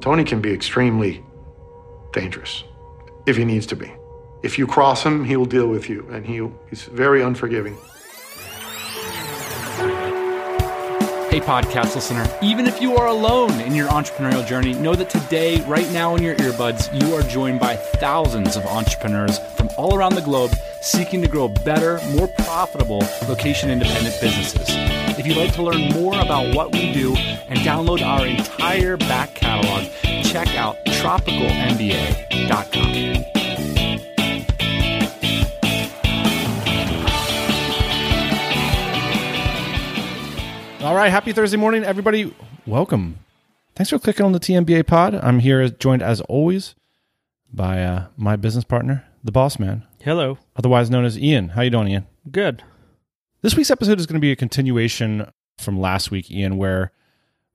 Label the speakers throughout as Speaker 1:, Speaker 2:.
Speaker 1: Tony can be extremely dangerous if he needs to be. If you cross him, he will deal with you, and he, he's very unforgiving.
Speaker 2: Hey, podcast listener, even if you are alone in your entrepreneurial journey, know that today, right now in your earbuds, you are joined by thousands of entrepreneurs from all around the globe seeking to grow better, more profitable location independent businesses. If you'd like to learn more about what we do and download our entire back catalog, check out tropicalmba.com.
Speaker 3: All right, happy Thursday morning, everybody. Welcome. Thanks for clicking on the TMBA pod. I'm here joined as always by uh, my business partner, the boss man,
Speaker 4: Hello.
Speaker 3: otherwise known as Ian. How you doing, Ian?
Speaker 4: Good.
Speaker 3: This week's episode is going to be a continuation from last week, Ian, where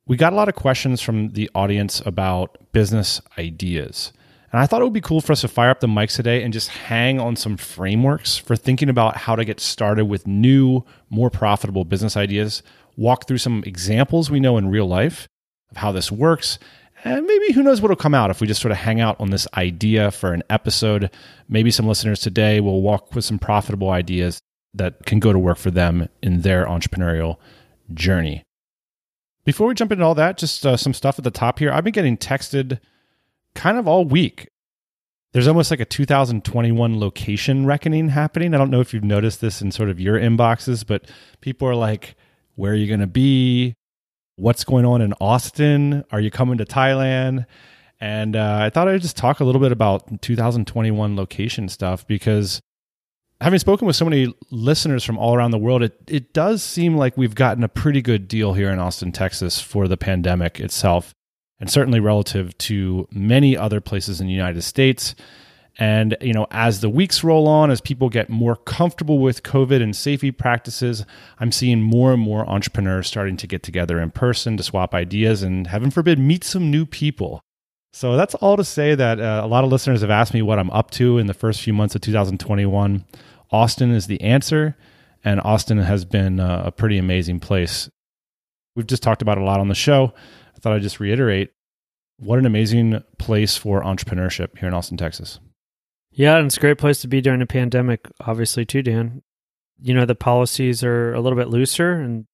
Speaker 3: we got a lot of questions from the audience about business ideas. And I thought it would be cool for us to fire up the mics today and just hang on some frameworks for thinking about how to get started with new, more profitable business ideas, walk through some examples we know in real life of how this works. And maybe who knows what'll come out if we just sort of hang out on this idea for an episode. Maybe some listeners today will walk with some profitable ideas that can go to work for them in their entrepreneurial journey. Before we jump into all that, just uh, some stuff at the top here. I've been getting texted kind of all week. There's almost like a 2021 location reckoning happening. I don't know if you've noticed this in sort of your inboxes, but people are like, where are you going to be? What's going on in Austin? Are you coming to Thailand? And uh, I thought I'd just talk a little bit about 2021 location stuff because having spoken with so many listeners from all around the world, it, it does seem like we've gotten a pretty good deal here in Austin, Texas for the pandemic itself, and certainly relative to many other places in the United States. And, you know, as the weeks roll on, as people get more comfortable with COVID and safety practices, I'm seeing more and more entrepreneurs starting to get together in person to swap ideas and, heaven forbid, meet some new people. So that's all to say that uh, a lot of listeners have asked me what I'm up to in the first few months of 2021. Austin is the answer, and Austin has been uh, a pretty amazing place. We've just talked about a lot on the show. I thought I'd just reiterate what an amazing place for entrepreneurship here in Austin, Texas.
Speaker 4: Yeah, and it's a great place to be during a pandemic, obviously, too, Dan. You know, the policies are a little bit looser, and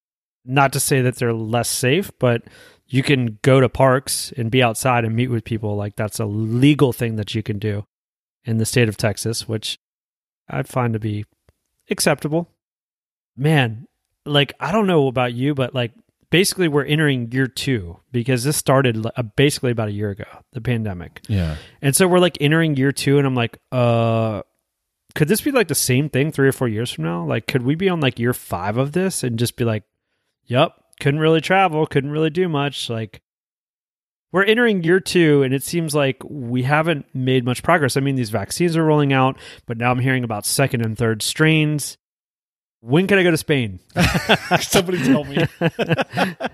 Speaker 4: not to say that they're less safe, but you can go to parks and be outside and meet with people. Like, that's a legal thing that you can do in the state of Texas, which I find to be acceptable. Man, like, I don't know about you, but like, basically, we're entering year two because this started uh, basically about a year ago, the pandemic.
Speaker 3: Yeah.
Speaker 4: And so we're like entering year two, and I'm like, uh, could this be like the same thing three or four years from now? Like, could we be on like year five of this and just be like, yep, couldn't really travel, couldn't really do much? Like, we're entering year two, and it seems like we haven't made much progress. I mean, these vaccines are rolling out, but now I'm hearing about second and third strains. When can I go to Spain?
Speaker 3: Somebody tell me.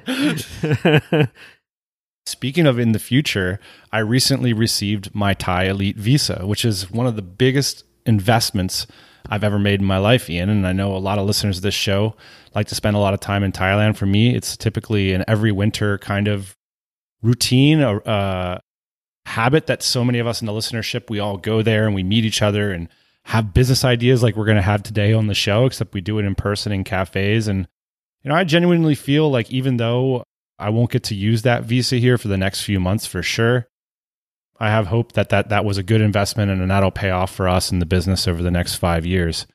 Speaker 3: Speaking of in the future, I recently received my Thai Elite Visa, which is one of the biggest investments I've ever made in my life, Ian. And I know a lot of listeners of this show like to spend a lot of time in Thailand. For me, it's typically an every winter kind of routine, a habit that so many of us in the listenership, we all go there and we meet each other and have business ideas like we're going to have today on the show, except we do it in person in cafes. And, you know, I genuinely feel like even though I won't get to use that visa here for the next few months for sure, I have hope that that, that was a good investment and that'll pay off for us in the business over the next five years.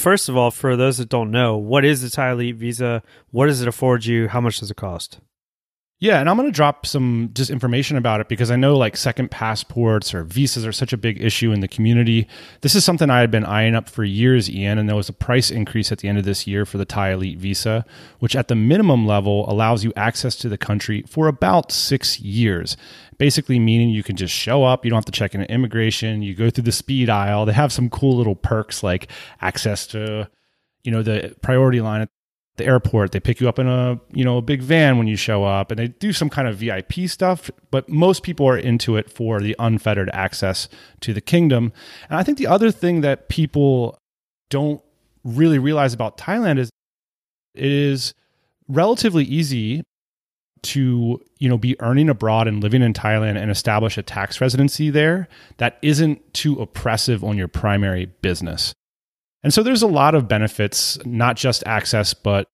Speaker 4: First of all, for those that don't know, what is the Thai Elite Visa? What does it afford you? How much does it cost?
Speaker 3: Yeah, and I'm going to drop some just information about it because I know like second passports or visas are such a big issue in the community. This is something I had been eyeing up for years, Ian, and there was a price increase at the end of this year for the Thai Elite Visa, which at the minimum level allows you access to the country for about six years. Basically, meaning you can just show up, you don't have to check in immigration, you go through the speed aisle. They have some cool little perks like access to, you know, the priority line at the airport. They pick you up in a you know a big van when you show up, and they do some kind of VIP stuff. But most people are into it for the unfettered access to the kingdom. And I think the other thing that people don't really realize about Thailand is it is relatively easy to you know be earning abroad and living in Thailand and establish a tax residency there that isn't too oppressive on your primary business. And so there's a lot of benefits, not just access, but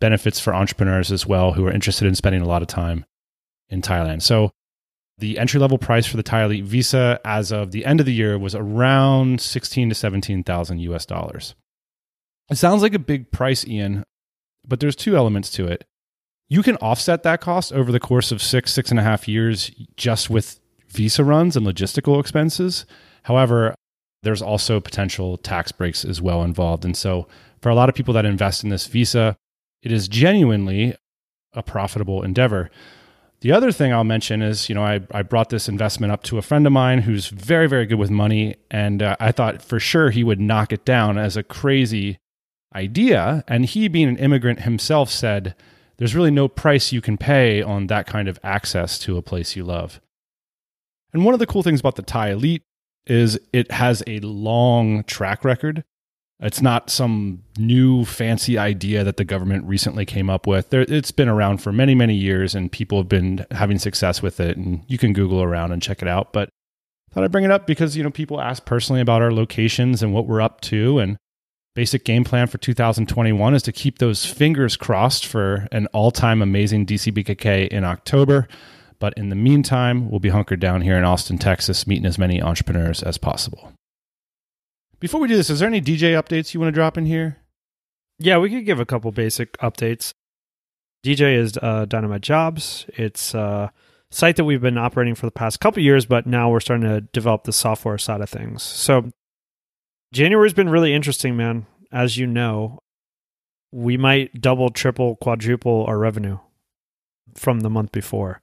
Speaker 3: benefits for entrepreneurs as well who are interested in spending a lot of time in Thailand. So the entry level price for the Thai Elite Visa as of the end of the year was around 16 to 17,000 US dollars. It sounds like a big price, Ian, but there's two elements to it. You can offset that cost over the course of six, six and a half years just with visa runs and logistical expenses. However, there's also potential tax breaks as well involved. And so, for a lot of people that invest in this visa, it is genuinely a profitable endeavor. The other thing I'll mention is, you know, I, I brought this investment up to a friend of mine who's very, very good with money. And uh, I thought for sure he would knock it down as a crazy idea. And he, being an immigrant himself, said, there's really no price you can pay on that kind of access to a place you love. And one of the cool things about the Thai Elite is it has a long track record. It's not some new fancy idea that the government recently came up with. There, it's been around for many, many years, and people have been having success with it. And you can Google around and check it out. But I thought I'd bring it up because you know people ask personally about our locations and what we're up to, and basic game plan for 2021 is to keep those fingers crossed for an all-time amazing DCBKK in October. But in the meantime, we'll be hunkered down here in Austin, Texas, meeting as many entrepreneurs as possible. Before we do this, is there any DJ updates you want to drop in here?
Speaker 4: Yeah, we could give a couple basic updates. DJ is uh, Dynamite Jobs. It's a site that we've been operating for the past couple years, but now we're starting to develop the software side of things. So January's been really interesting, man. As you know, we might double, triple, quadruple our revenue from the month before.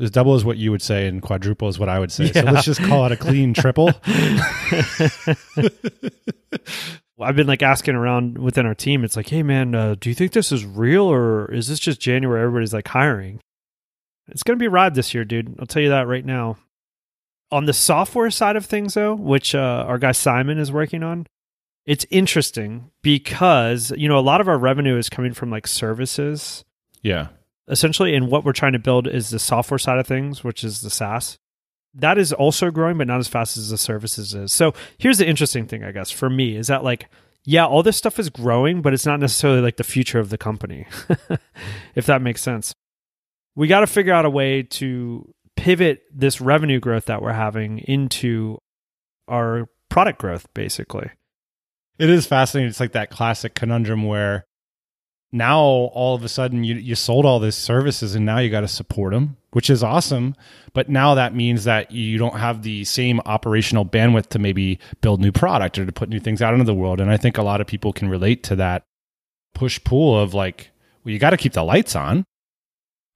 Speaker 3: As double is what you would say, and quadruple is what I would say. Yeah. So let's just call it a clean triple.
Speaker 4: I've been like asking around within our team. It's like, hey man, uh, do you think this is real or is this just January? Everybody's like hiring. It's gonna be a ride this year, dude. I'll tell you that right now. On the software side of things, though, which uh, our guy Simon is working on, it's interesting because you know a lot of our revenue is coming from like services.
Speaker 3: Yeah.
Speaker 4: Essentially, and what we're trying to build is the software side of things, which is the SaaS. That is also growing, but not as fast as the services is. So here's the interesting thing, I guess, for me is that like, yeah, all this stuff is growing, but it's not necessarily like the future of the company, if that makes sense. We got to figure out a way to pivot this revenue growth that we're having into our product growth, basically.
Speaker 3: It is fascinating. It's like that classic conundrum where now all of a sudden you, you sold all these services and now you got to support them, which is awesome. But now that means that you don't have the same operational bandwidth to maybe build new product or to put new things out into the world. And I think a lot of people can relate to that push pull of like, well, you got to keep the lights on,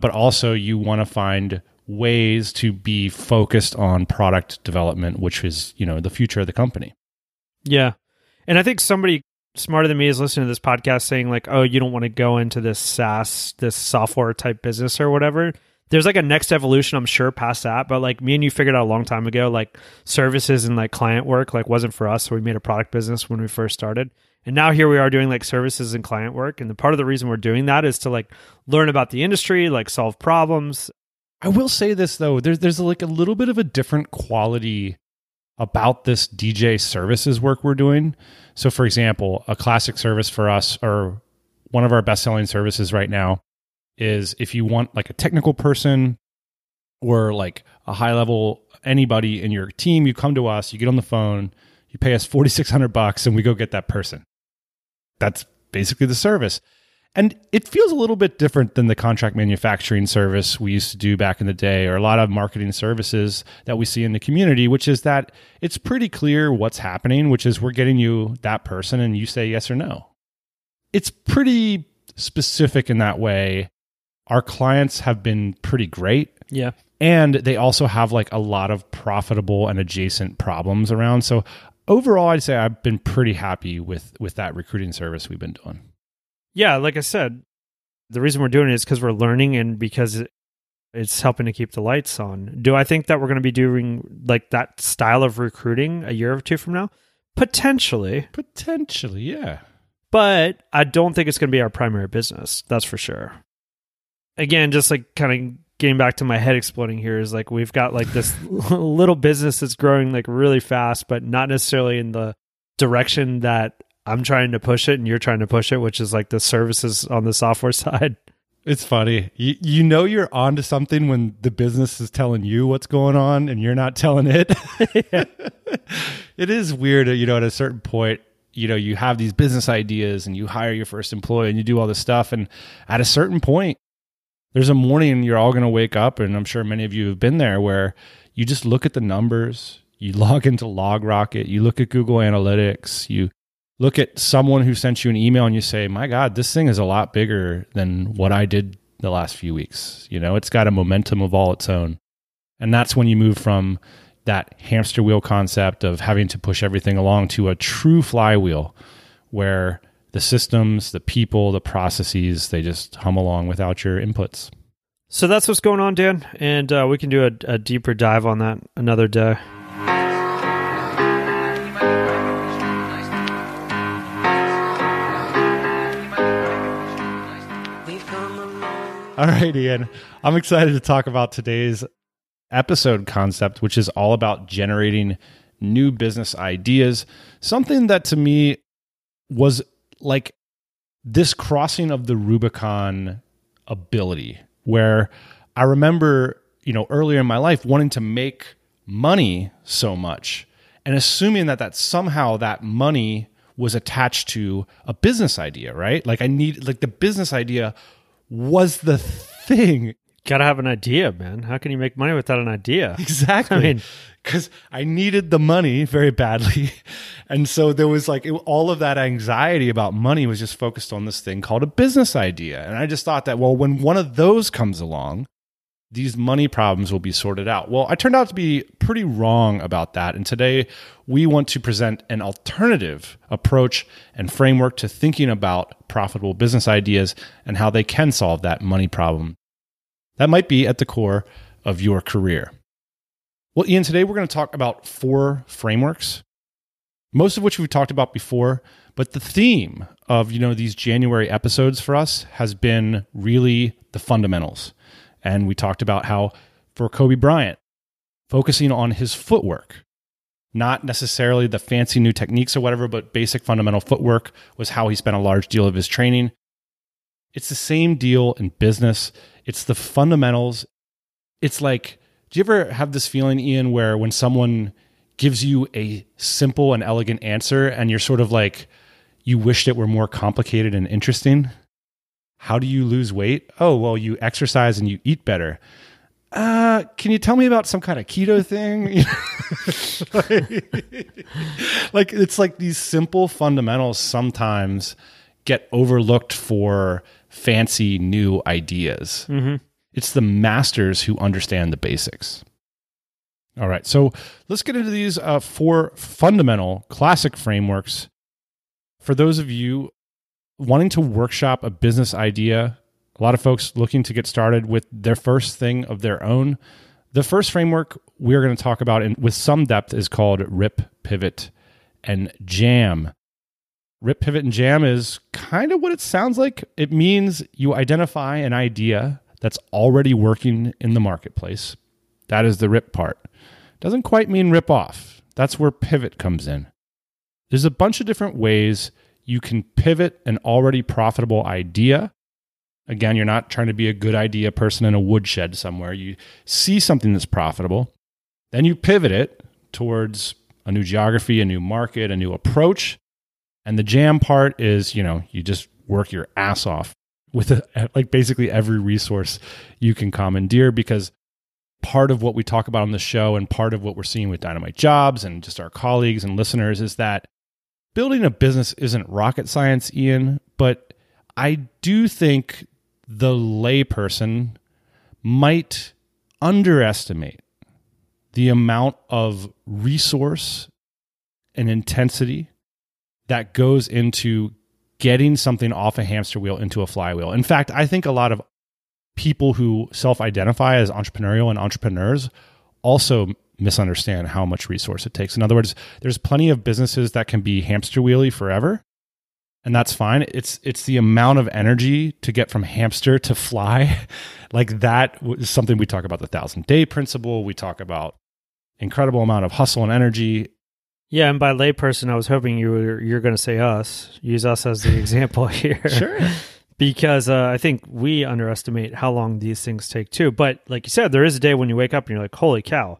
Speaker 3: but also you want to find ways to be focused on product development, which is, you know, the future of the company.
Speaker 4: Yeah. And I think somebody smarter than me is listening to this podcast saying like, "Oh, you don't want to go into this SaaS, this software type business or whatever." There's like a next evolution, I'm sure, past that. But like me and you figured out a long time ago, like services and like client work like wasn't for us. So we made a product business when we first started. And now here we are doing like services and client work. And the part of the reason we're doing that is to like learn about the industry, like solve problems,
Speaker 3: I will say this though, there's there's like a little bit of a different quality about this DJ services work we're doing. So for example, a classic service for us or one of our best-selling services right now is if you want like a technical person or like a high level anybody in your team, you come to us, you get on the phone, you pay us 4600 bucks and we go get that person. That's basically the service. And it feels a little bit different than the contract manufacturing service we used to do back in the day, or a lot of marketing services that we see in the community, which is that it's pretty clear what's happening, which is we're getting you that person and you say yes or no. It's pretty specific in that way. Our clients have been pretty great.
Speaker 4: Yeah.
Speaker 3: And they also have like a lot of profitable and adjacent problems around. So overall, I'd say I've been pretty happy with with that recruiting service we've been doing
Speaker 4: yeah, like I said, the reason we're doing it is because we're learning and because it's helping to keep the lights on. Do I think that we're going to be doing like that style of recruiting a year or two from now? Potentially.
Speaker 3: Potentially, yeah.
Speaker 4: But I don't think it's going to be our primary business. That's for sure. again, just like kind of getting back to my head exploding here is like we've got like this little business that's growing like really fast, but not necessarily in the direction that I'm trying to push it and you're trying to push it, which is like the services on the software side.
Speaker 3: It's funny. You you know you're onto something when the business is telling you what's going on and you're not telling it. it is weird, you know, at a certain point, you know, you have these business ideas and you hire your first employee and you do all this stuff and at a certain point there's a morning you're all going to wake up and I'm sure many of you have been there where you just look at the numbers, you log into LogRocket, you look at Google Analytics, you look at someone who sent you an email and you say, my God, this thing is a lot bigger than what I did the last few weeks. You know, it's got a momentum of all its own. And that's when you move from that hamster wheel concept of having to push everything along to a true flywheel where the systems, the people, the processes, they just hum along without your inputs.
Speaker 4: So that's what's going on, Dan. And uh, we can do a, a deeper dive on that another day.
Speaker 3: All right, Ian. I'm excited to talk about today's episode concept, which is all about generating new business ideas. Something that to me was like this crossing of the Rubicon ability, where I remember, you know, earlier in my life wanting to make money so much and assuming that that somehow that money was attached to a business idea, right? Like I need like the business idea was the thing.
Speaker 4: Gotta have an idea, man. How can you make money without an idea?
Speaker 3: Exactly.
Speaker 4: I mean,
Speaker 3: because I needed the money very badly. And so there was like it, all of that anxiety about money was just focused on this thing called a business idea. And I just thought that, well, when one of those comes along, these money problems will be sorted out. Well, I turned out to be pretty wrong about that. And today we want to present an alternative approach and framework to thinking about profitable business ideas and how they can solve that money problem. That might be at the core of your career. Well, Ian, today we're going to talk about four frameworks, most of which we've talked about before. But the theme of you know these January episodes for us has been really the fundamentals, and we talked about how for Kobe Bryant, focusing on his footwork, not necessarily the fancy new techniques or whatever, but basic fundamental footwork was how he spent a large deal of his training. It's the same deal in business. It's the fundamentals. It's like do you ever have this feeling, Ian, where when someone gives you a simple and elegant answer and you're sort of like, you wished it were more complicated and interesting? How do you lose weight? Oh, well, you exercise and you eat better. Uh, can you tell me about some kind of keto thing? like, it's like these simple fundamentals sometimes get overlooked for fancy new ideas.
Speaker 4: Mm-hmm.
Speaker 3: It's the masters who understand the basics. All right, so let's get into these uh, four fundamental classic frameworks. For those of you wanting to workshop a business idea, a lot of folks looking to get started with their first thing of their own, the first framework we're going to talk about in, with some depth is called RIP, Pivot, and Jam. RIP, Pivot, and Jam is kind of what it sounds like. It means you identify an idea that's already working in the marketplace. That is the rip part. Doesn't quite mean rip off. That's where pivot comes in. There's a bunch of different ways you can pivot an already profitable idea. Again, you're not trying to be a good idea person in a woodshed somewhere. You see something that's profitable, then you pivot it towards a new geography, a new market, a new approach. And the jam part is, you know, you just work your ass off with a, like basically every resource you can commandeer because part of what we talk about on the show and part of what we're seeing with dynamite jobs and just our colleagues and listeners is that building a business isn't rocket science ian but i do think the layperson might underestimate the amount of resource and intensity that goes into getting something off a hamster wheel into a flywheel. In fact, I think a lot of people who self identify as entrepreneurial and entrepreneurs also misunderstand how much resource it takes. In other words, there's plenty of businesses that can be hamster wheely forever. and that's fine. It's it's the amount of energy to get from hamster to fly. like that is something we talk about the thousand day principle. We talk about incredible amount of hustle and energy.
Speaker 4: Yeah, and by layperson, I was hoping you were you're going to say us. Use us as the example here.
Speaker 3: Sure.
Speaker 4: because uh, I think we underestimate how long these things take too. But like you said, there is a day when you wake up and you're like, "Holy cow!"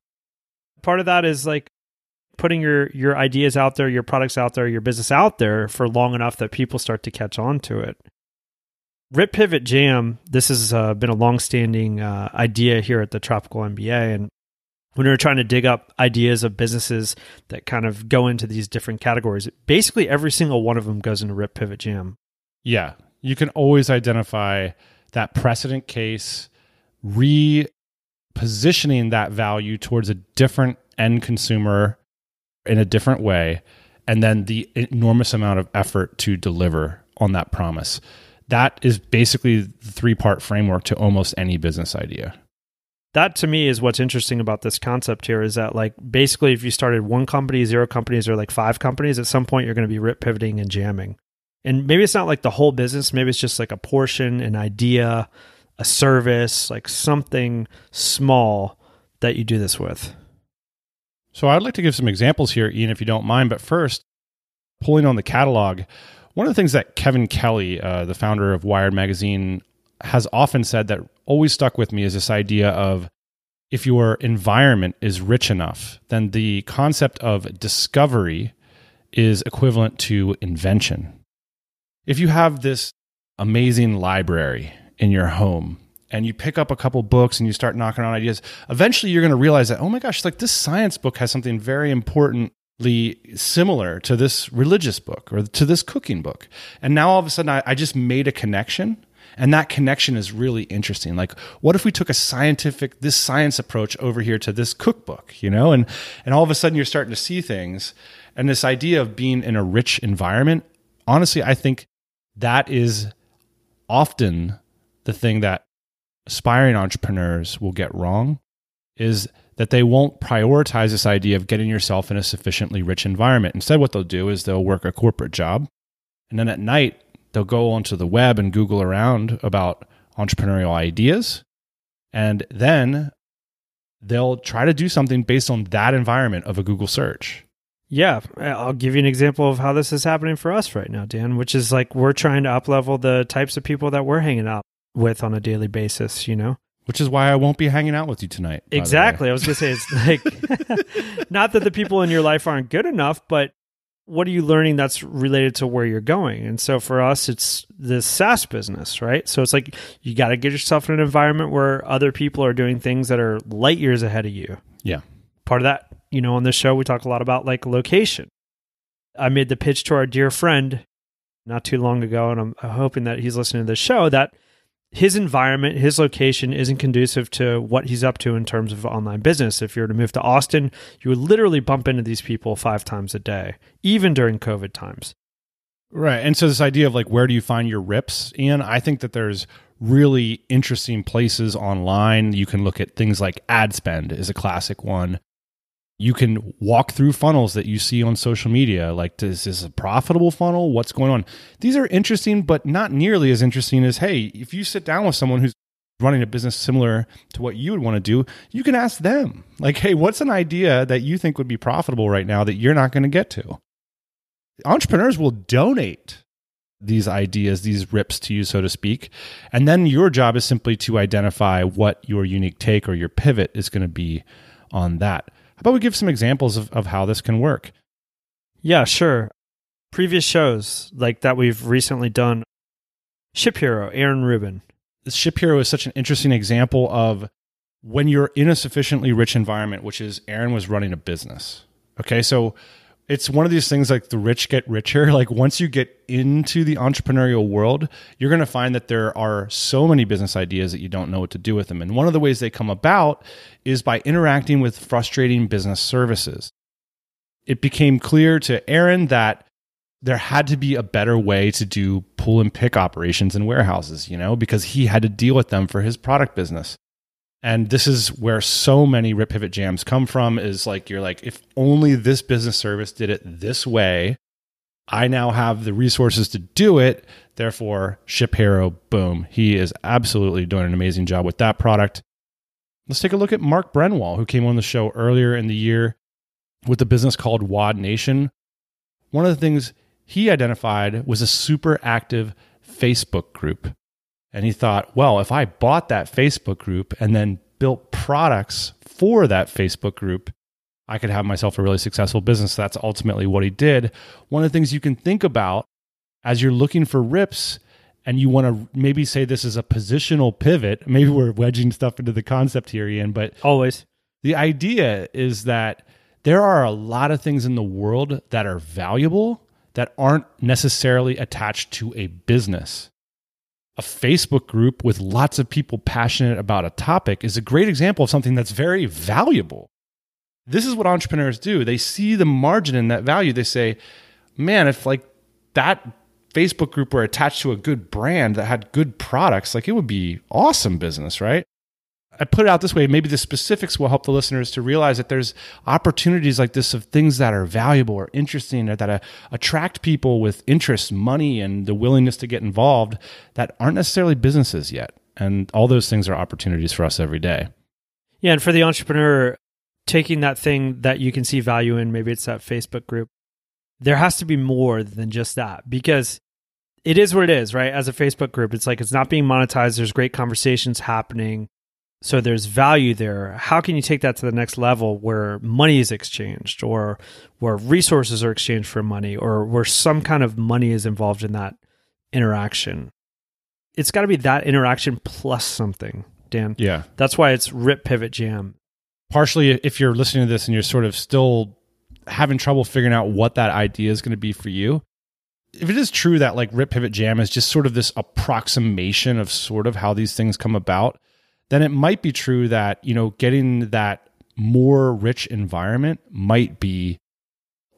Speaker 4: Part of that is like putting your your ideas out there, your products out there, your business out there for long enough that people start to catch on to it. Rip Pivot Jam. This has uh, been a long-standing uh, idea here at the Tropical MBA, and when we are trying to dig up ideas of businesses that kind of go into these different categories, basically every single one of them goes into Rip Pivot Jam.
Speaker 3: Yeah, you can always identify that precedent case, repositioning that value towards a different end consumer in a different way, and then the enormous amount of effort to deliver on that promise. That is basically the three part framework to almost any business idea.
Speaker 4: That to me is what's interesting about this concept here is that, like, basically, if you started one company, zero companies, or like five companies, at some point you're going to be rip pivoting and jamming. And maybe it's not like the whole business, maybe it's just like a portion, an idea, a service, like something small that you do this with.
Speaker 3: So I'd like to give some examples here, Ian, if you don't mind. But first, pulling on the catalog, one of the things that Kevin Kelly, uh, the founder of Wired Magazine, has often said that always stuck with me is this idea of if your environment is rich enough, then the concept of discovery is equivalent to invention. If you have this amazing library in your home and you pick up a couple books and you start knocking on ideas, eventually you're going to realize that, oh my gosh, like this science book has something very importantly similar to this religious book or to this cooking book. And now all of a sudden I, I just made a connection. And that connection is really interesting. Like, what if we took a scientific, this science approach over here to this cookbook, you know? And, and all of a sudden you're starting to see things. And this idea of being in a rich environment, honestly, I think that is often the thing that aspiring entrepreneurs will get wrong is that they won't prioritize this idea of getting yourself in a sufficiently rich environment. Instead, what they'll do is they'll work a corporate job. And then at night, they'll go onto the web and Google around about entrepreneurial ideas. And then they'll try to do something based on that environment of a Google search.
Speaker 4: Yeah, I'll give you an example of how this is happening for us right now, Dan, which is like we're trying to uplevel the types of people that we're hanging out with on a daily basis, you know?
Speaker 3: Which is why I won't be hanging out with you tonight.
Speaker 4: Exactly. I was going to say it's like not that the people in your life aren't good enough, but what are you learning that's related to where you're going? And so for us, it's this SaaS business, right? So it's like you got to get yourself in an environment where other people are doing things that are light years ahead of you.
Speaker 3: Yeah.
Speaker 4: Part of that you know, on this show, we talk a lot about like location. I made the pitch to our dear friend not too long ago, and I'm hoping that he's listening to this show that his environment, his location isn't conducive to what he's up to in terms of online business. If you were to move to Austin, you would literally bump into these people five times a day, even during COVID times.
Speaker 3: Right. And so this idea of like where do you find your rips, Ian, I think that there's really interesting places online. You can look at things like ad spend is a classic one you can walk through funnels that you see on social media. Like, is this a profitable funnel? What's going on? These are interesting, but not nearly as interesting as hey, if you sit down with someone who's running a business similar to what you would want to do, you can ask them, like, hey, what's an idea that you think would be profitable right now that you're not going to get to? Entrepreneurs will donate these ideas, these rips to you, so to speak. And then your job is simply to identify what your unique take or your pivot is going to be on that. How about we give some examples of, of how this can work?
Speaker 4: Yeah, sure. Previous shows like that we've recently done. Ship Hero, Aaron Rubin.
Speaker 3: The Ship Hero is such an interesting example of when you're in a sufficiently rich environment, which is Aaron was running a business. Okay, so it's one of these things like the rich get richer. Like once you get into the entrepreneurial world, you're going to find that there are so many business ideas that you don't know what to do with them. And one of the ways they come about is by interacting with frustrating business services. It became clear to Aaron that there had to be a better way to do pull and pick operations in warehouses, you know, because he had to deal with them for his product business. And this is where so many Rip Pivot jams come from is like, you're like, if only this business service did it this way, I now have the resources to do it. Therefore, Ship Hero, boom. He is absolutely doing an amazing job with that product. Let's take a look at Mark Brenwall, who came on the show earlier in the year with a business called Wad Nation. One of the things he identified was a super active Facebook group. And he thought, well, if I bought that Facebook group and then built products for that Facebook group, I could have myself a really successful business. That's ultimately what he did. One of the things you can think about as you're looking for rips and you want to maybe say this is a positional pivot, maybe we're wedging stuff into the concept here, Ian, but
Speaker 4: always
Speaker 3: the idea is that there are a lot of things in the world that are valuable that aren't necessarily attached to a business. A Facebook group with lots of people passionate about a topic is a great example of something that's very valuable. This is what entrepreneurs do. They see the margin in that value. They say, man, if like that Facebook group were attached to a good brand that had good products, like it would be awesome business, right? I put it out this way. Maybe the specifics will help the listeners to realize that there's opportunities like this of things that are valuable or interesting or that uh, attract people with interest, money, and the willingness to get involved that aren't necessarily businesses yet. And all those things are opportunities for us every day.
Speaker 4: Yeah. And for the entrepreneur, taking that thing that you can see value in, maybe it's that Facebook group, there has to be more than just that because it is what it is, right? As a Facebook group, it's like it's not being monetized. There's great conversations happening so there's value there. How can you take that to the next level where money is exchanged or where resources are exchanged for money or where some kind of money is involved in that interaction? It's got to be that interaction plus something, Dan.
Speaker 3: Yeah.
Speaker 4: That's why it's Rip Pivot Jam.
Speaker 3: Partially, if you're listening to this and you're sort of still having trouble figuring out what that idea is going to be for you, if it is true that like Rip Pivot Jam is just sort of this approximation of sort of how these things come about, then it might be true that, you know, getting that more rich environment might be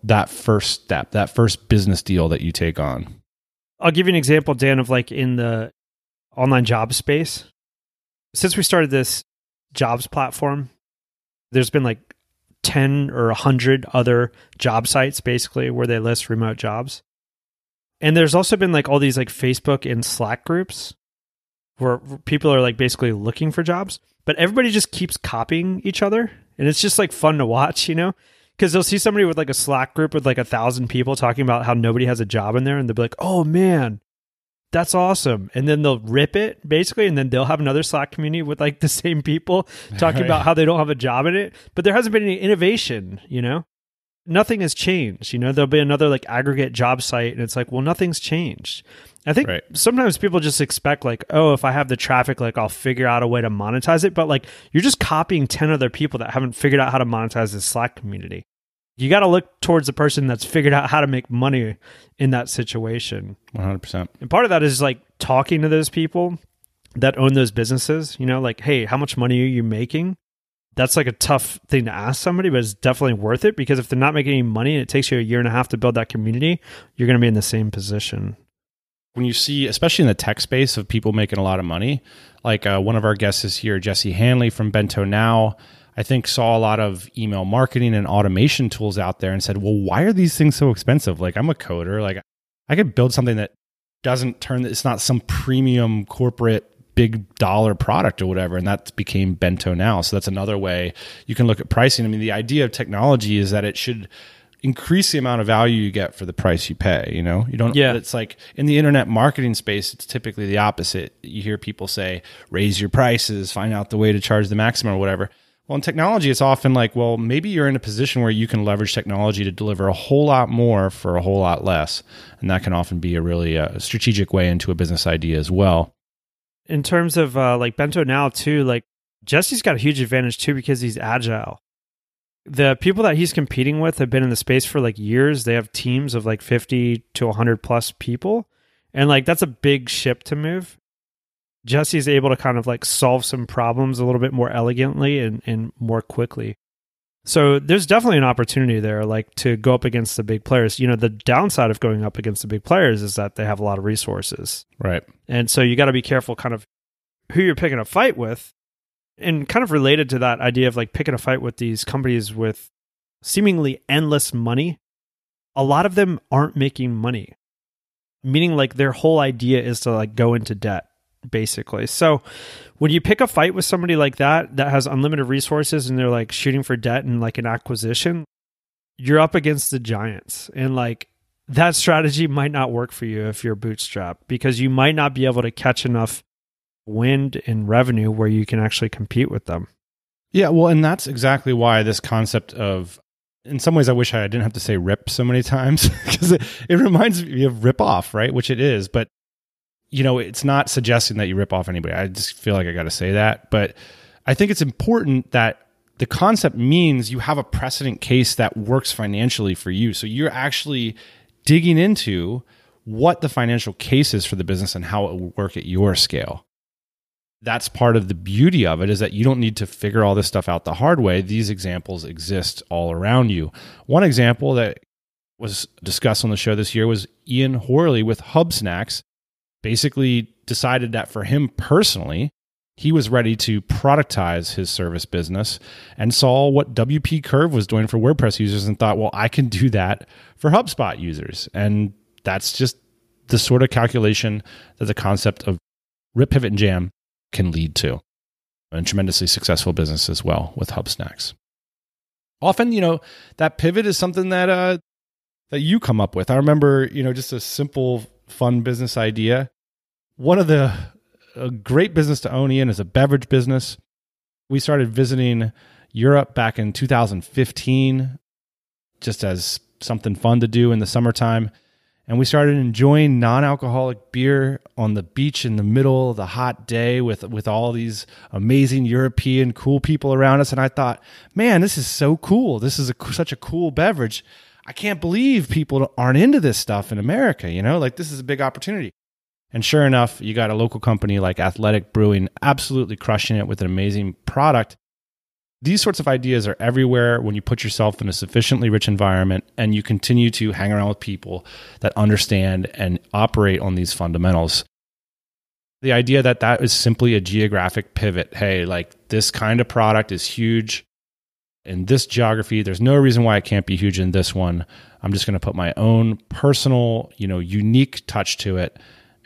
Speaker 3: that first step, that first business deal that you take on.
Speaker 4: I'll give you an example, Dan, of like in the online job space. Since we started this jobs platform, there's been like 10 or 100 other job sites basically where they list remote jobs. And there's also been like all these like Facebook and Slack groups where people are like basically looking for jobs, but everybody just keeps copying each other. And it's just like fun to watch, you know? Because they'll see somebody with like a Slack group with like a thousand people talking about how nobody has a job in there, and they'll be like, oh man, that's awesome. And then they'll rip it basically, and then they'll have another Slack community with like the same people talking right. about how they don't have a job in it. But there hasn't been any innovation, you know? Nothing has changed. You know, there'll be another like aggregate job site, and it's like, well, nothing's changed. I think right. sometimes people just expect like, oh, if I have the traffic, like I'll figure out a way to monetize it. But like you're just copying 10 other people that haven't figured out how to monetize this Slack community. You got to look towards the person that's figured out how to make money in that situation.
Speaker 3: 100%.
Speaker 4: And part of that is like talking to those people that own those businesses, you know, like, hey, how much money are you making? That's like a tough thing to ask somebody, but it's definitely worth it because if they're not making any money and it takes you a year and a half to build that community, you're going to be in the same position
Speaker 3: when you see, especially in the tech space, of people making a lot of money, like uh, one of our guests is here, Jesse Hanley from Bento Now. I think saw a lot of email marketing and automation tools out there and said, "Well, why are these things so expensive? Like, I'm a coder. Like, I could build something that doesn't turn. It's not some premium corporate." big dollar product or whatever and that became bento now so that's another way you can look at pricing i mean the idea of technology is that it should increase the amount of value you get for the price you pay. You know, you don't.
Speaker 4: Yeah.
Speaker 3: It's like in the internet marketing space, it's typically the opposite. You hear people say, "Raise your prices, find out the way to charge the maximum or whatever." Well, in technology, it's often like, well, maybe you're in a position where you can leverage technology to deliver a whole lot more for a whole lot less, and that can often be a really uh, strategic way into a business idea as well.
Speaker 4: In terms of uh, like Bento now too, like Jesse's got a huge advantage too because he's agile the people that he's competing with have been in the space for like years. They have teams of like 50 to 100 plus people. And like that's a big ship to move. Jesse's able to kind of like solve some problems a little bit more elegantly and, and more quickly. So there's definitely an opportunity there, like to go up against the big players. You know, the downside of going up against the big players is that they have a lot of resources.
Speaker 3: Right.
Speaker 4: And so you got to be careful kind of who you're picking a fight with and kind of related to that idea of like picking a fight with these companies with seemingly endless money a lot of them aren't making money. Meaning like their whole idea is to like go into debt basically. So when you pick a fight with somebody like that that has unlimited resources and they're like shooting for debt and like an acquisition, you're up against the giants. And like that strategy might not work for you if you're bootstrapped because you might not be able to catch enough wind in revenue where you can actually compete with them.
Speaker 3: Yeah, well, and that's exactly why this concept of in some ways I wish I didn't have to say rip so many times because it, it reminds me of rip off, right? Which it is, but you know, it's not suggesting that you rip off anybody. I just feel like I got to say that, but I think it's important that the concept means you have a precedent case that works financially for you. So you're actually digging into what the financial case is for the business and how it will work at your scale. That's part of the beauty of it is that you don't need to figure all this stuff out the hard way. These examples exist all around you. One example that was discussed on the show this year was Ian Horley with Hub Snacks. Basically, decided that for him personally, he was ready to productize his service business and saw what WP Curve was doing for WordPress users and thought, well, I can do that for HubSpot users. And that's just the sort of calculation that the concept of Rip Pivot and Jam can lead to. And tremendously successful business as well with Hub Snacks. Often, you know, that pivot is something that uh that you come up with. I remember, you know, just a simple, fun business idea. One of the a great business to own, Ian, is a beverage business. We started visiting Europe back in 2015, just as something fun to do in the summertime and we started enjoying non-alcoholic beer on the beach in the middle of the hot day with with all these amazing European cool people around us and I thought, "Man, this is so cool. This is a, such a cool beverage. I can't believe people aren't into this stuff in America, you know? Like this is a big opportunity." And sure enough, you got a local company like Athletic Brewing absolutely crushing it with an amazing product these sorts of ideas are everywhere when you put yourself in a sufficiently rich environment and you continue to hang around with people that understand and operate on these fundamentals. The idea that that is simply a geographic pivot. Hey, like this kind of product is huge in this geography. There's no reason why it can't be huge in this one. I'm just going to put my own personal, you know, unique touch to it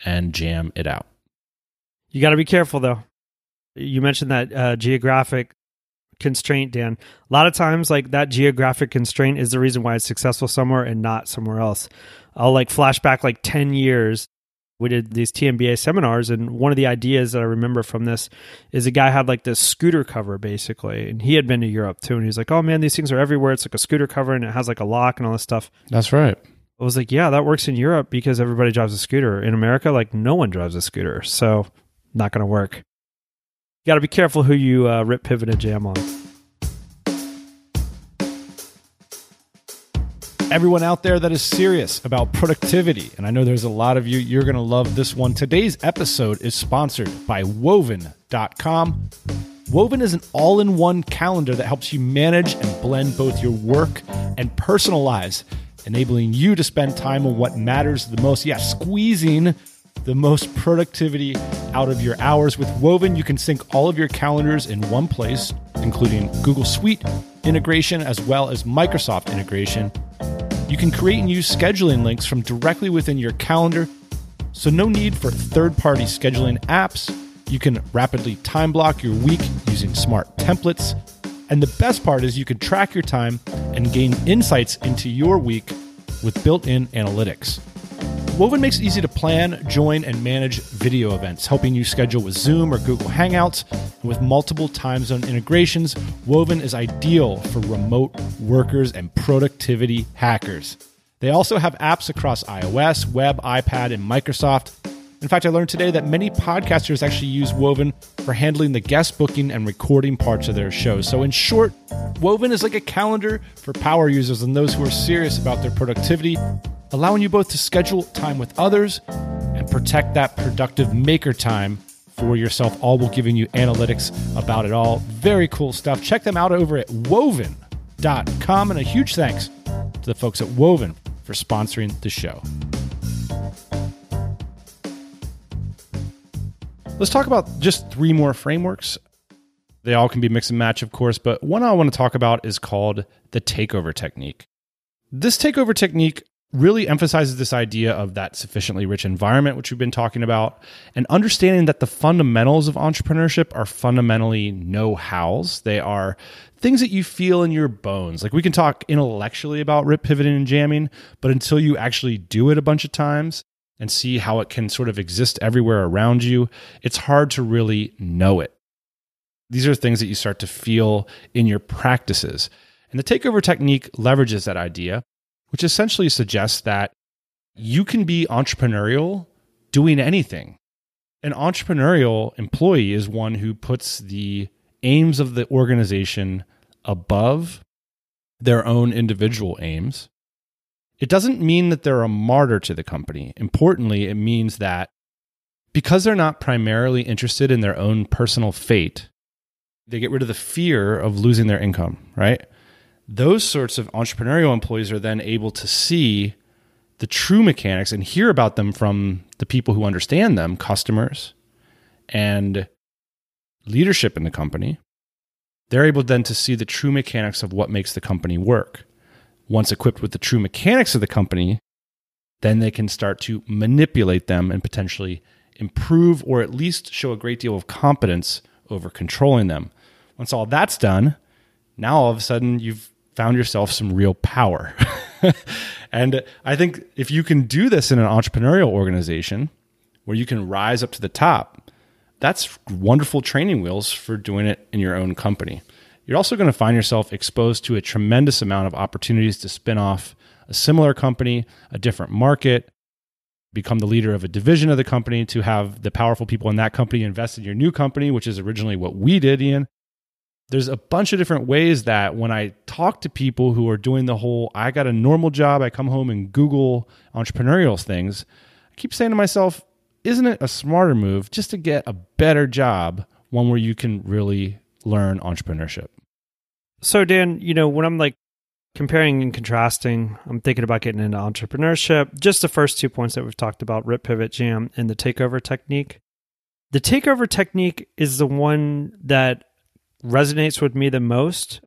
Speaker 3: and jam it out.
Speaker 4: You got to be careful though. You mentioned that uh, geographic constraint, Dan. A lot of times, like that geographic constraint is the reason why it's successful somewhere and not somewhere else. I'll like flash back like 10 years. We did these TMBA seminars, and one of the ideas that I remember from this is a guy had like this scooter cover basically, and he had been to Europe too. And he's like, Oh man, these things are everywhere. It's like a scooter cover and it has like a lock and all this stuff.
Speaker 3: That's right.
Speaker 4: I was like, Yeah, that works in Europe because everybody drives a scooter. In America, like no one drives a scooter. So, not going to work. Got to be careful who you uh, rip, pivot, and jam on.
Speaker 3: Everyone out there that is serious about productivity, and I know there's a lot of you, you're going to love this one. Today's episode is sponsored by woven.com. Woven is an all in one calendar that helps you manage and blend both your work and personal lives, enabling you to spend time on what matters the most. Yeah, squeezing the most productivity out of your hours. With Woven, you can sync all of your calendars in one place, including Google Suite integration as well as Microsoft integration. You can create and use scheduling links from directly within your calendar, so no need for third party scheduling apps. You can rapidly time block your week using smart templates. And the best part is you can track your time and gain insights into your week with built in analytics. Woven makes it easy to plan, join, and manage video events, helping you schedule with Zoom or Google Hangouts. And with multiple time zone integrations, Woven is ideal for remote workers and productivity hackers. They also have apps across iOS, web, iPad, and Microsoft. In fact, I learned today that many podcasters actually use Woven for handling the guest booking and recording parts of their shows. So, in short, Woven is like a calendar for power users and those who are serious about their productivity allowing you both to schedule time with others and protect that productive maker time for yourself, all while giving you analytics about it all. Very cool stuff. Check them out over at woven.com. And a huge thanks to the folks at Woven for sponsoring the show. Let's talk about just three more frameworks. They all can be mix and match, of course, but one I want to talk about is called the takeover technique. This takeover technique really emphasizes this idea of that sufficiently rich environment, which we've been talking about, and understanding that the fundamentals of entrepreneurship are fundamentally know hows. They are things that you feel in your bones. Like we can talk intellectually about rip pivoting and jamming, but until you actually do it a bunch of times and see how it can sort of exist everywhere around you, it's hard to really know it. These are things that you start to feel in your practices. And the takeover technique leverages that idea which essentially suggests that you can be entrepreneurial doing anything. An entrepreneurial employee is one who puts the aims of the organization above their own individual aims. It doesn't mean that they're a martyr to the company. Importantly, it means that because they're not primarily interested in their own personal fate, they get rid of the fear of losing their income, right? Those sorts of entrepreneurial employees are then able to see the true mechanics and hear about them from the people who understand them, customers and leadership in the company. They're able then to see the true mechanics of what makes the company work. Once equipped with the true mechanics of the company, then they can start to manipulate them and potentially improve or at least show a great deal of competence over controlling them. Once all that's done, now all of a sudden you've found yourself some real power. and I think if you can do this in an entrepreneurial organization where you can rise up to the top, that's wonderful training wheels for doing it in your own company. You're also going to find yourself exposed to a tremendous amount of opportunities to spin off a similar company, a different market, become the leader of a division of the company, to have the powerful people in that company invest in your new company, which is originally what we did, Ian there's a bunch of different ways that when I talk to people who are doing the whole, I got a normal job, I come home and Google entrepreneurial things, I keep saying to myself, isn't it a smarter move just to get a better job, one where you can really learn entrepreneurship?
Speaker 4: So, Dan, you know, when I'm like comparing and contrasting, I'm thinking about getting into entrepreneurship. Just the first two points that we've talked about rip, pivot, jam, and the takeover technique. The takeover technique is the one that resonates with me the most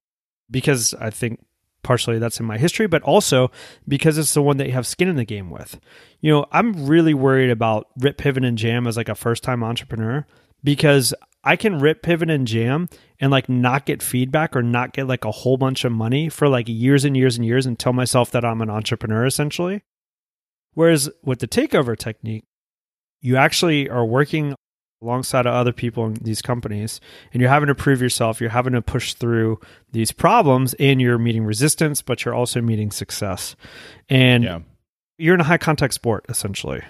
Speaker 4: because I think partially that's in my history, but also because it's the one that you have skin in the game with. You know, I'm really worried about rip, pivot, and jam as like a first time entrepreneur because I can rip, pivot, and jam and like not get feedback or not get like a whole bunch of money for like years and years and years and tell myself that I'm an entrepreneur essentially. Whereas with the takeover technique, you actually are working alongside of other people in these companies and you're having to prove yourself you're having to push through these problems and you're meeting resistance but you're also meeting success. And yeah. you're in a high contact sport essentially.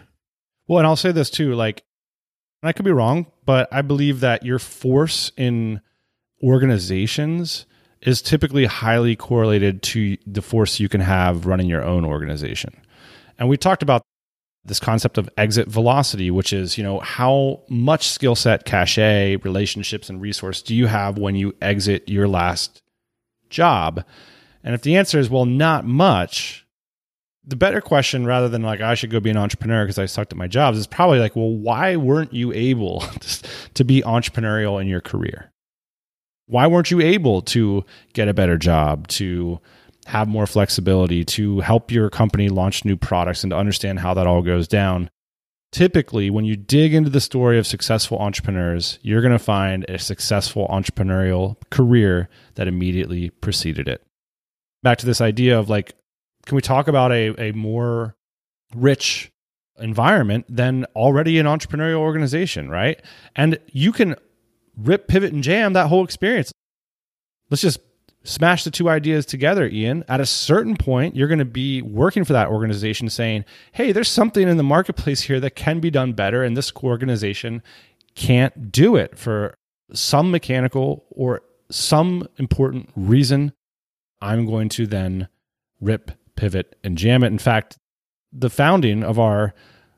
Speaker 3: Well and i'll say this too like i could be wrong but i believe that your force in organizations is typically highly correlated to the force you can have running your own organization. And we talked about this concept of exit velocity, which is, you know, how much skill set, cachet, relationships, and resource do you have when you exit your last job? And if the answer is, well, not much, the better question rather than like, I should go be an entrepreneur because I sucked at my jobs is probably like, well, why weren't you able to be entrepreneurial in your career? Why weren't you able to get a better job, to have more flexibility, to help your company launch new products and to understand how that all goes down. Typically, when you dig into the story of successful entrepreneurs, you're going to find a successful entrepreneurial career that immediately preceded it. Back to this idea of like, can we talk about a, a more rich environment than already an entrepreneurial organization, right? And you can rip, pivot, and jam that whole experience. Let's just smash the two ideas together, Ian. At a certain point, you're going to be working for that organization saying, hey, there's something in the marketplace here that can be done better, and this organization can't do it for some mechanical or some important reason. I'm going to then rip, pivot, and jam it. In fact, the founding of our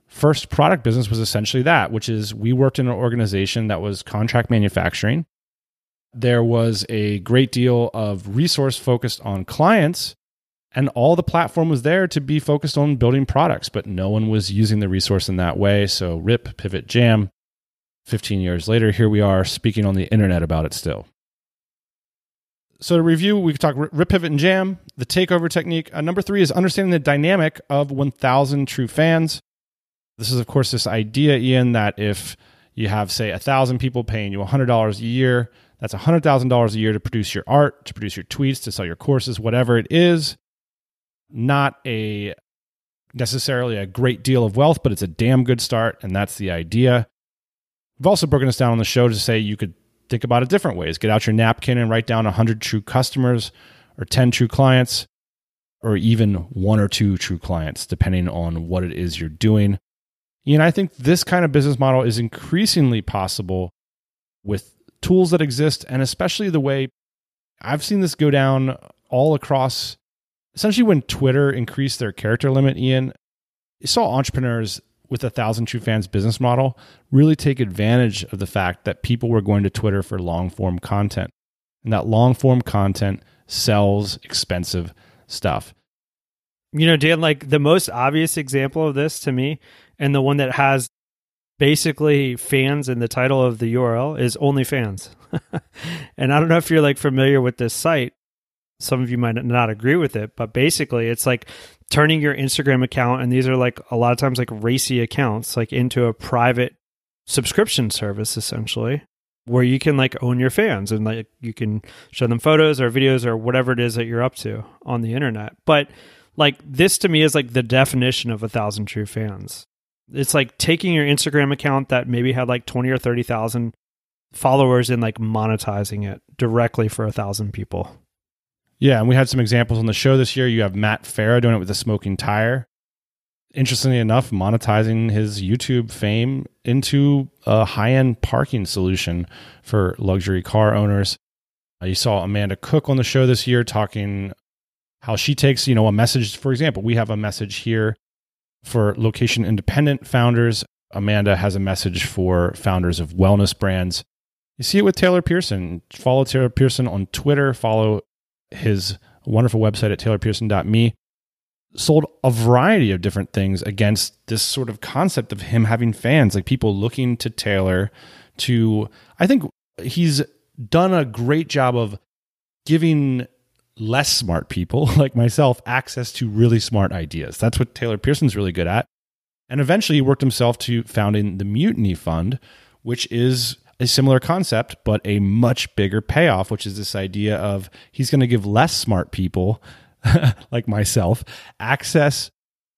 Speaker 3: first product business was essentially that, which is we worked in an organization that was contract manufacturing there was a great deal of resource focused on clients and all the platform was there to be focused on building products but no one was using the resource in that way so rip pivot jam 15 years later here we are speaking on the internet about it still So to review, we could talk rip, pivot, and jam, the takeover technique. Uh, number three is understanding the dynamic of 1,000 true fans. This is, of course, this idea, Ian, that if you have, say, 1,000 people paying you $100 a year, that's $100,000 a year to produce your art, to produce your tweets, to sell your courses, whatever it is. Not a necessarily a great deal of wealth, but it's a damn good start, and that's the idea. We've also broken this down on the show to say you could think about it different ways. Get out your napkin and write down 100 true customers or 10 true clients or even one or two true clients, depending on what it is you're doing. And I think this kind of business model is increasingly possible with tools that exist, and especially the way I've seen this go down all across. Essentially, when Twitter increased their character limit, Ian, you saw entrepreneurs with a thousand true fans business model really take advantage of the fact that people were going to Twitter for long form content. And that long form content sells expensive stuff.
Speaker 4: You know, Dan, like the most obvious example of this to me, and the one that has basically fans and the title of the URL is OnlyFans. and I don't know if you're like familiar with this site. Some of you might not agree with it, but basically it's like turning your Instagram account, and these are like a lot of times like racy accounts, like into a private subscription service essentially where you can like own your fans and like you can show them photos or videos or whatever it is that you're up to on the internet. But like this to me is like the definition of a thousand true fans. It's like taking your Instagram account that maybe had like 20 or 30,000 followers and like monetizing it directly for a thousand people.
Speaker 3: Yeah, and we had some examples on the show this year. You have Matt Farah doing it with the smoking tire. Interestingly enough, monetizing his YouTube fame into a high end parking solution for luxury car owners. Uh, you saw Amanda Cook on the show this year talking how she takes, you know, a message. For example, we have a message here for location independent founders. Amanda has a message for founders of wellness brands. You see it with Taylor Pearson. Follow Taylor Pearson on Twitter. Follow his wonderful website at taylorpearson.me, sold a variety of different things against this sort of concept of him having fans, like people looking to Taylor to, I think he's done a great job of giving less smart people like myself access to really smart ideas. That's what Taylor Pearson's really good at. And eventually he worked himself to founding the Mutiny Fund, which is a similar concept, but a much bigger payoff, which is this idea of he's going to give less smart people, like myself, access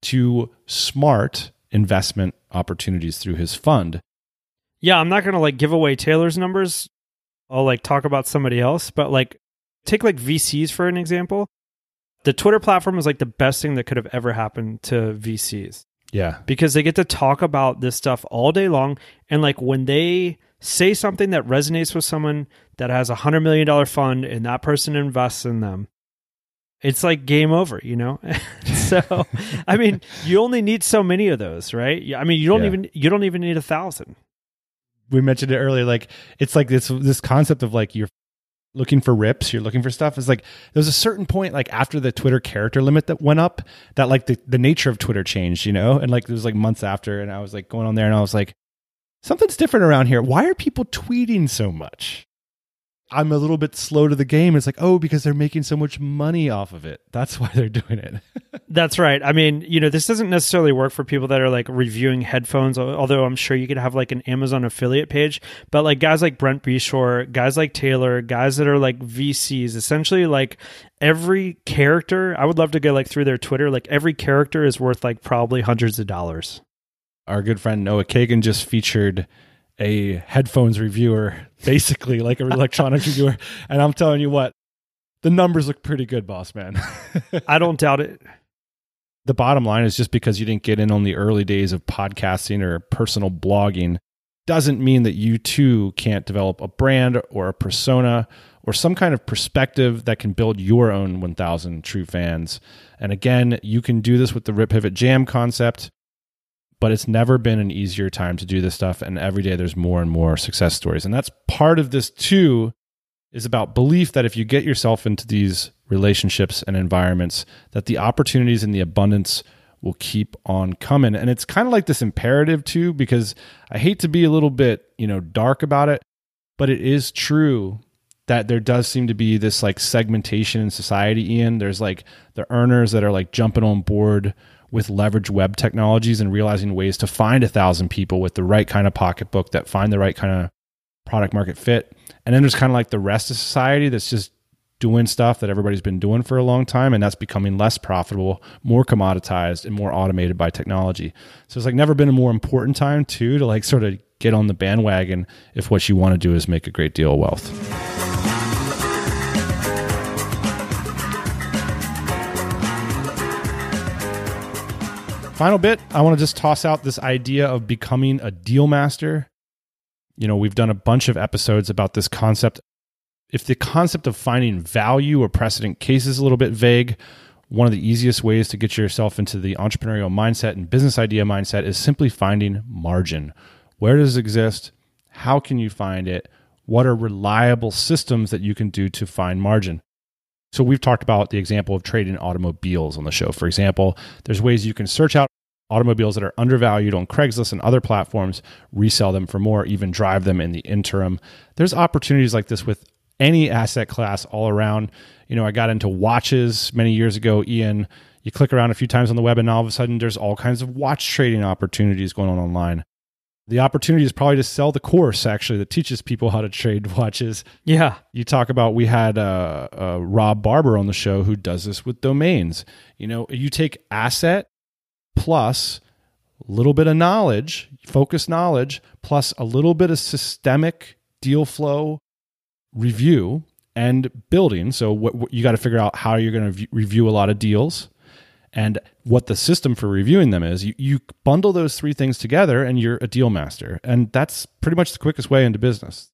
Speaker 3: to smart investment opportunities through his fund.
Speaker 4: Yeah, I'm not going to like give away Taylor's numbers. I'll like talk about somebody else, but like take like VCs for an example. The Twitter platform is like the best thing that could have ever happened to VCs.
Speaker 3: Yeah.
Speaker 4: Because they get to talk about this stuff all day long. And like when they say something that resonates with someone that has a hundred million dollar fund and that person invests in them it's like game over you know so i mean you only need so many of those right i mean you don't yeah. even you don't even need a thousand
Speaker 3: we mentioned it earlier like it's like this this concept of like you're looking for rips you're looking for stuff it's like there's a certain point like after the twitter character limit that went up that like the, the nature of twitter changed you know and like it was like months after and i was like going on there and i was like something's different around here. Why are people tweeting so much? I'm a little bit slow to the game. It's like, oh, because they're making so much money off of it. That's why they're doing it.
Speaker 4: That's right. I mean, you know, this doesn't necessarily work for people that are like reviewing headphones, although I'm sure you could have like an Amazon affiliate page. But like guys like Brent Beshore, guys like Taylor, guys that are like VCs, essentially like every character, I would love to go like through their Twitter, like every character is worth like probably hundreds of dollars
Speaker 3: our good friend Noah Kagan just featured a headphones reviewer, basically like an electronics reviewer. And I'm telling you what, the numbers look pretty good, boss man.
Speaker 4: I don't doubt it.
Speaker 3: The bottom line is just because you didn't get in on the early days of podcasting or personal blogging doesn't mean that you too can't develop a brand or a persona or some kind of perspective that can build your own 1000 true fans. And again, you can do this with the Rip Pivot Jam concept but it's never been an easier time to do this stuff and every day there's more and more success stories. And that's part of this too is about belief that if you get yourself into these relationships and environments that the opportunities and the abundance will keep on coming. And it's kind of like this imperative too because i hate to be a little bit you know dark about it but it is true that there does seem to be this like segmentation in society ian. There's like the earners that are like jumping on board with leverage web technologies and realizing ways to find a thousand people with the right kind of pocketbook that find the right kind of product market fit. And then there's kind of like the rest of society that's just doing stuff that everybody's been doing for a long time and that's becoming less profitable more commoditized and more automated by technology. So it's like never been a more important time too to like sort of get on the bandwagon if what you want to do is make a great deal of wealth Final bit, I want to just toss out this idea of becoming a deal master. You know, we've done a bunch of episodes about this concept. If the concept of finding value or precedent case is a little bit vague, one of the easiest ways to get yourself into the entrepreneurial mindset and business idea mindset is simply finding margin. Where does it exist? How can you find it? What are reliable systems that you can do to find margin? So we've talked about the example of trading automobiles on the show. For example, there's ways you can search out automobiles that are undervalued on Craigslist and other platforms, resell them for more, even drive them in the interim. There's opportunities like this with any asset class all around. You know, I got into watches many years ago, Ian. You click around a few times on the web, and all of a sudden, there's all kinds of watch trading opportunities going on online the opportunity is probably to sell the course actually that teaches people how to trade watches.
Speaker 4: Yeah.
Speaker 3: You talk about we had uh, uh, Rob Barber on the show who does this with domains. You know, you take asset plus a little bit of knowledge, focus knowledge, plus a little bit of systemic deal flow review and building. So what, what you got to figure out how you're going to review a lot of deals and what the system for reviewing them is. You, you bundle those three things together and you're a deal master. And that's pretty much the quickest way into business.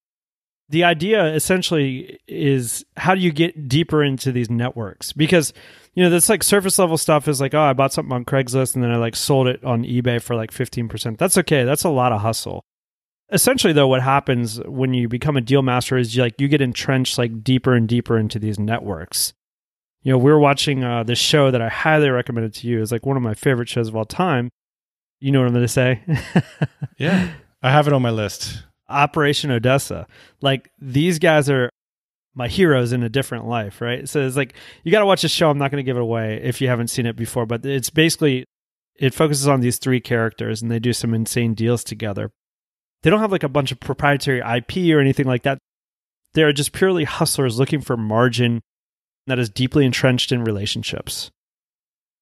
Speaker 4: The idea essentially is how do you get deeper into these networks? Because, you know, that's like surface level stuff is like, oh, I bought something on Craigslist and then I like sold it on eBay for like 15%. That's okay. That's a lot of hustle. Essentially, though, what happens when you become a deal master is you like you get entrenched like deeper and deeper into these networks you know, we are watching uh, this show that I highly recommended to you. It's like one of my favorite shows of all time. You know what I'm going to say?
Speaker 3: yeah, I have it on my list.
Speaker 4: Operation Odessa. Like these guys are my heroes in a different life, right? So it's like you got to watch the show. I'm not going to give it away if you haven't seen it before, but it's basically it focuses on these three characters and they do some insane deals together. They don't have like a bunch of proprietary IP or anything like that. They're just purely hustlers looking for margin that is deeply entrenched in relationships.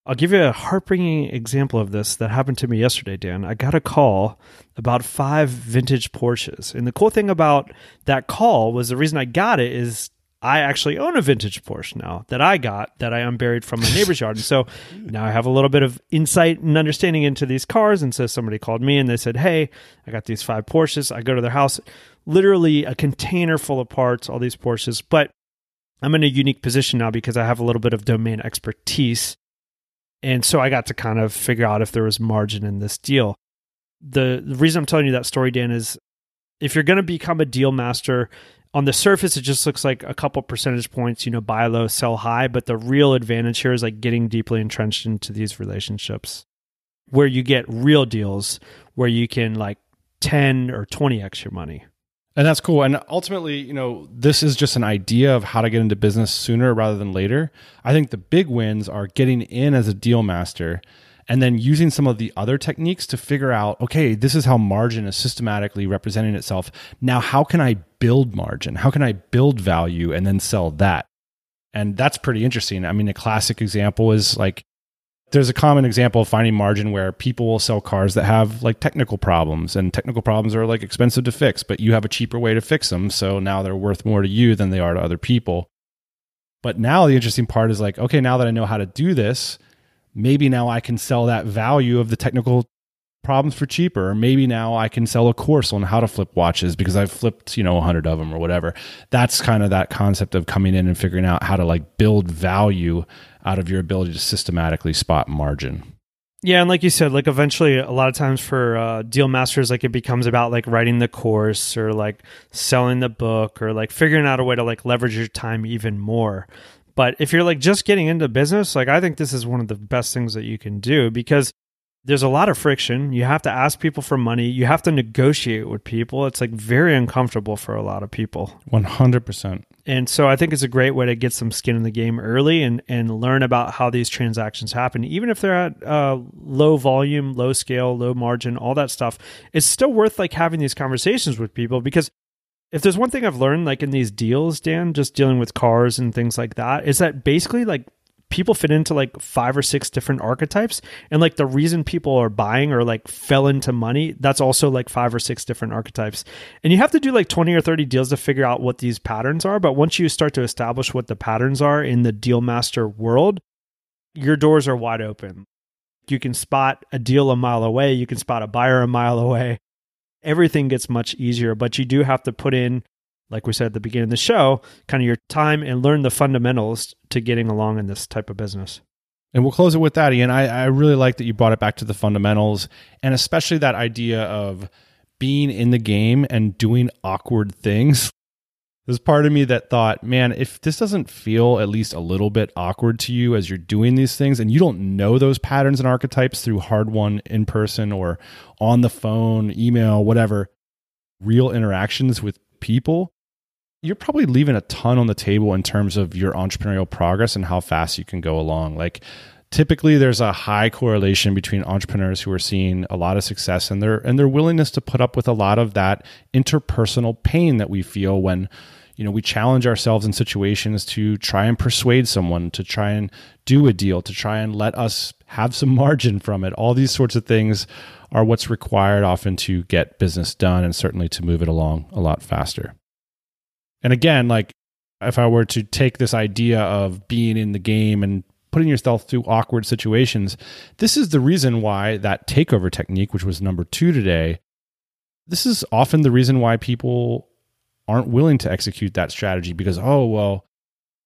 Speaker 4: I'll give you a heartbreaking example of this that happened to me yesterday, Dan. I got a call about five vintage Porsches. And the cool thing about that call was the reason I got it is I actually own a vintage Porsche now that I got that I unburied from my neighbor's yard. And so now I have a little bit of insight and understanding into these cars. And so somebody called me and they said, Hey, I got these five Porsches. I go to their house, literally a container full of parts, all these Porsches. But I'm in a unique position now because I have a little bit of domain expertise. And so I got to kind of figure out if there was margin in this deal. The, the reason I'm telling you that story, Dan, is if you're going to become a deal master, on the surface, it just looks like a couple percentage points, you know, buy low, sell high. But the real advantage here is like getting deeply entrenched into these relationships where you get real deals where you can like 10 or 20x your money.
Speaker 3: And that's cool. And ultimately, you know, this is just an idea of how to get into business sooner rather than later. I think the big wins are getting in as a deal master and then using some of the other techniques to figure out, okay, this is how margin is systematically representing itself. Now, how can I build margin? How can I build value and then sell that? And that's pretty interesting. I mean, a classic example is like there's a common example of finding margin where people will sell cars that have like technical problems and technical problems are like expensive to fix but you have a cheaper way to fix them so now they're worth more to you than they are to other people. But now the interesting part is like okay now that i know how to do this maybe now i can sell that value of the technical problems for cheaper or maybe now i can sell a course on how to flip watches because i've flipped you know 100 of them or whatever. That's kind of that concept of coming in and figuring out how to like build value out of your ability to systematically spot margin.
Speaker 4: Yeah, and like you said, like eventually, a lot of times for uh, deal masters, like it becomes about like writing the course or like selling the book or like figuring out a way to like leverage your time even more. But if you're like just getting into business, like I think this is one of the best things that you can do because there's a lot of friction. You have to ask people for money. You have to negotiate with people. It's like very uncomfortable for a lot of people.
Speaker 3: 100%.
Speaker 4: And so I think it's a great way to get some skin in the game early and, and learn about how these transactions happen. Even if they're at uh, low volume, low scale, low margin, all that stuff, it's still worth like having these conversations with people because if there's one thing I've learned like in these deals, Dan, just dealing with cars and things like that, is that basically like people fit into like five or six different archetypes and like the reason people are buying or like fell into money that's also like five or six different archetypes. And you have to do like 20 or 30 deals to figure out what these patterns are but once you start to establish what the patterns are in the deal master world your doors are wide open. You can spot a deal a mile away you can spot a buyer a mile away. Everything gets much easier but you do have to put in like we said at the beginning of the show, kind of your time and learn the fundamentals to getting along in this type of business.
Speaker 3: And we'll close it with that, Ian. I, I really like that you brought it back to the fundamentals and especially that idea of being in the game and doing awkward things. There's part of me that thought, man, if this doesn't feel at least a little bit awkward to you as you're doing these things and you don't know those patterns and archetypes through hard won in person or on the phone, email, whatever, real interactions with people, you're probably leaving a ton on the table in terms of your entrepreneurial progress and how fast you can go along. Like typically there's a high correlation between entrepreneurs who are seeing a lot of success and their and their willingness to put up with a lot of that interpersonal pain that we feel when you know we challenge ourselves in situations to try and persuade someone to try and do a deal to try and let us have some margin from it all these sorts of things are what's required often to get business done and certainly to move it along a lot faster and again, like if I were to take this idea of being in the game and putting yourself through awkward situations, this is the reason why that takeover technique, which was number two today, this is often the reason why people aren't willing to execute that strategy because, oh, well,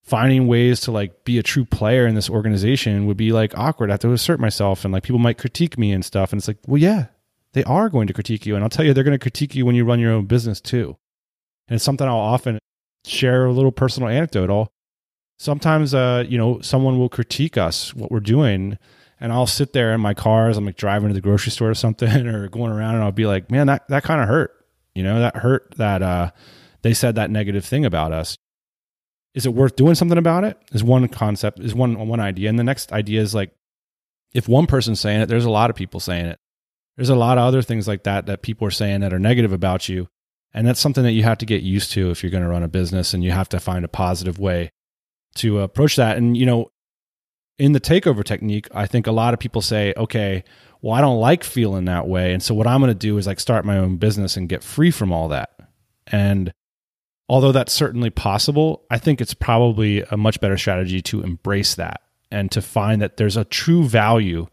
Speaker 3: finding ways to like be a true player in this organization would be like awkward. I have to assert myself and like people might critique me and stuff. And it's like, well, yeah, they are going to critique you. And I'll tell you, they're going to critique you when you run your own business too. And it's something I'll often share a little personal anecdote. Sometimes, uh, you know, someone will critique us, what we're doing, and I'll sit there in my car as I'm like driving to the grocery store or something or going around and I'll be like, man, that, that kind of hurt. You know, that hurt that uh, they said that negative thing about us. Is it worth doing something about it? Is one concept, is one one idea. And the next idea is like if one person's saying it, there's a lot of people saying it. There's a lot of other things like that that people are saying that are negative about you. And that's something that you have to get used to if you're going to run a business and you have to find a positive way to approach that. And, you know, in the takeover technique, I think a lot of people say, okay, well, I don't like feeling that way. And so what I'm going to do is like start my own business and get free from all that. And although that's certainly possible, I think it's probably a much better strategy to embrace that and to find that there's a true value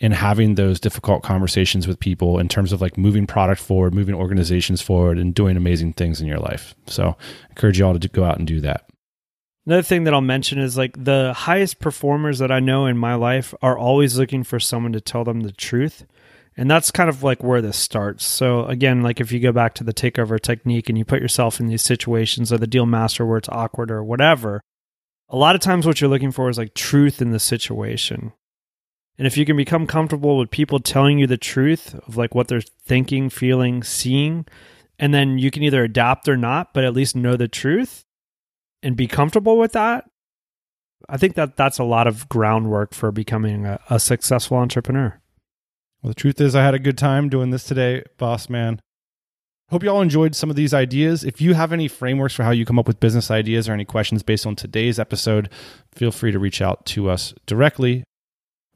Speaker 3: in having those difficult conversations with people in terms of like moving product forward, moving organizations forward, and doing amazing things in your life. So, I encourage you all to go out and do that.
Speaker 4: Another thing that I'll mention is like the highest performers that I know in my life are always looking for someone to tell them the truth. And that's kind of like where this starts. So, again, like if you go back to the takeover technique and you put yourself in these situations or the deal master where it's awkward or whatever, a lot of times what you're looking for is like truth in the situation. And if you can become comfortable with people telling you the truth of like what they're thinking, feeling, seeing, and then you can either adapt or not, but at least know the truth and be comfortable with that. I think that that's a lot of groundwork for becoming a, a successful entrepreneur.
Speaker 3: Well, the truth is, I had a good time doing this today, boss man. Hope you all enjoyed some of these ideas. If you have any frameworks for how you come up with business ideas or any questions based on today's episode, feel free to reach out to us directly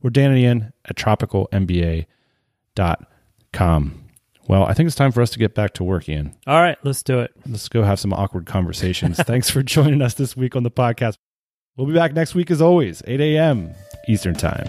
Speaker 3: or Dan and Ian at tropicalmba.com. Well, I think it's time for us to get back to work, Ian.
Speaker 4: All right, let's do it.
Speaker 3: Let's go have some awkward conversations. Thanks for joining us this week on the podcast. We'll be back next week as always, 8 a.m. Eastern Time.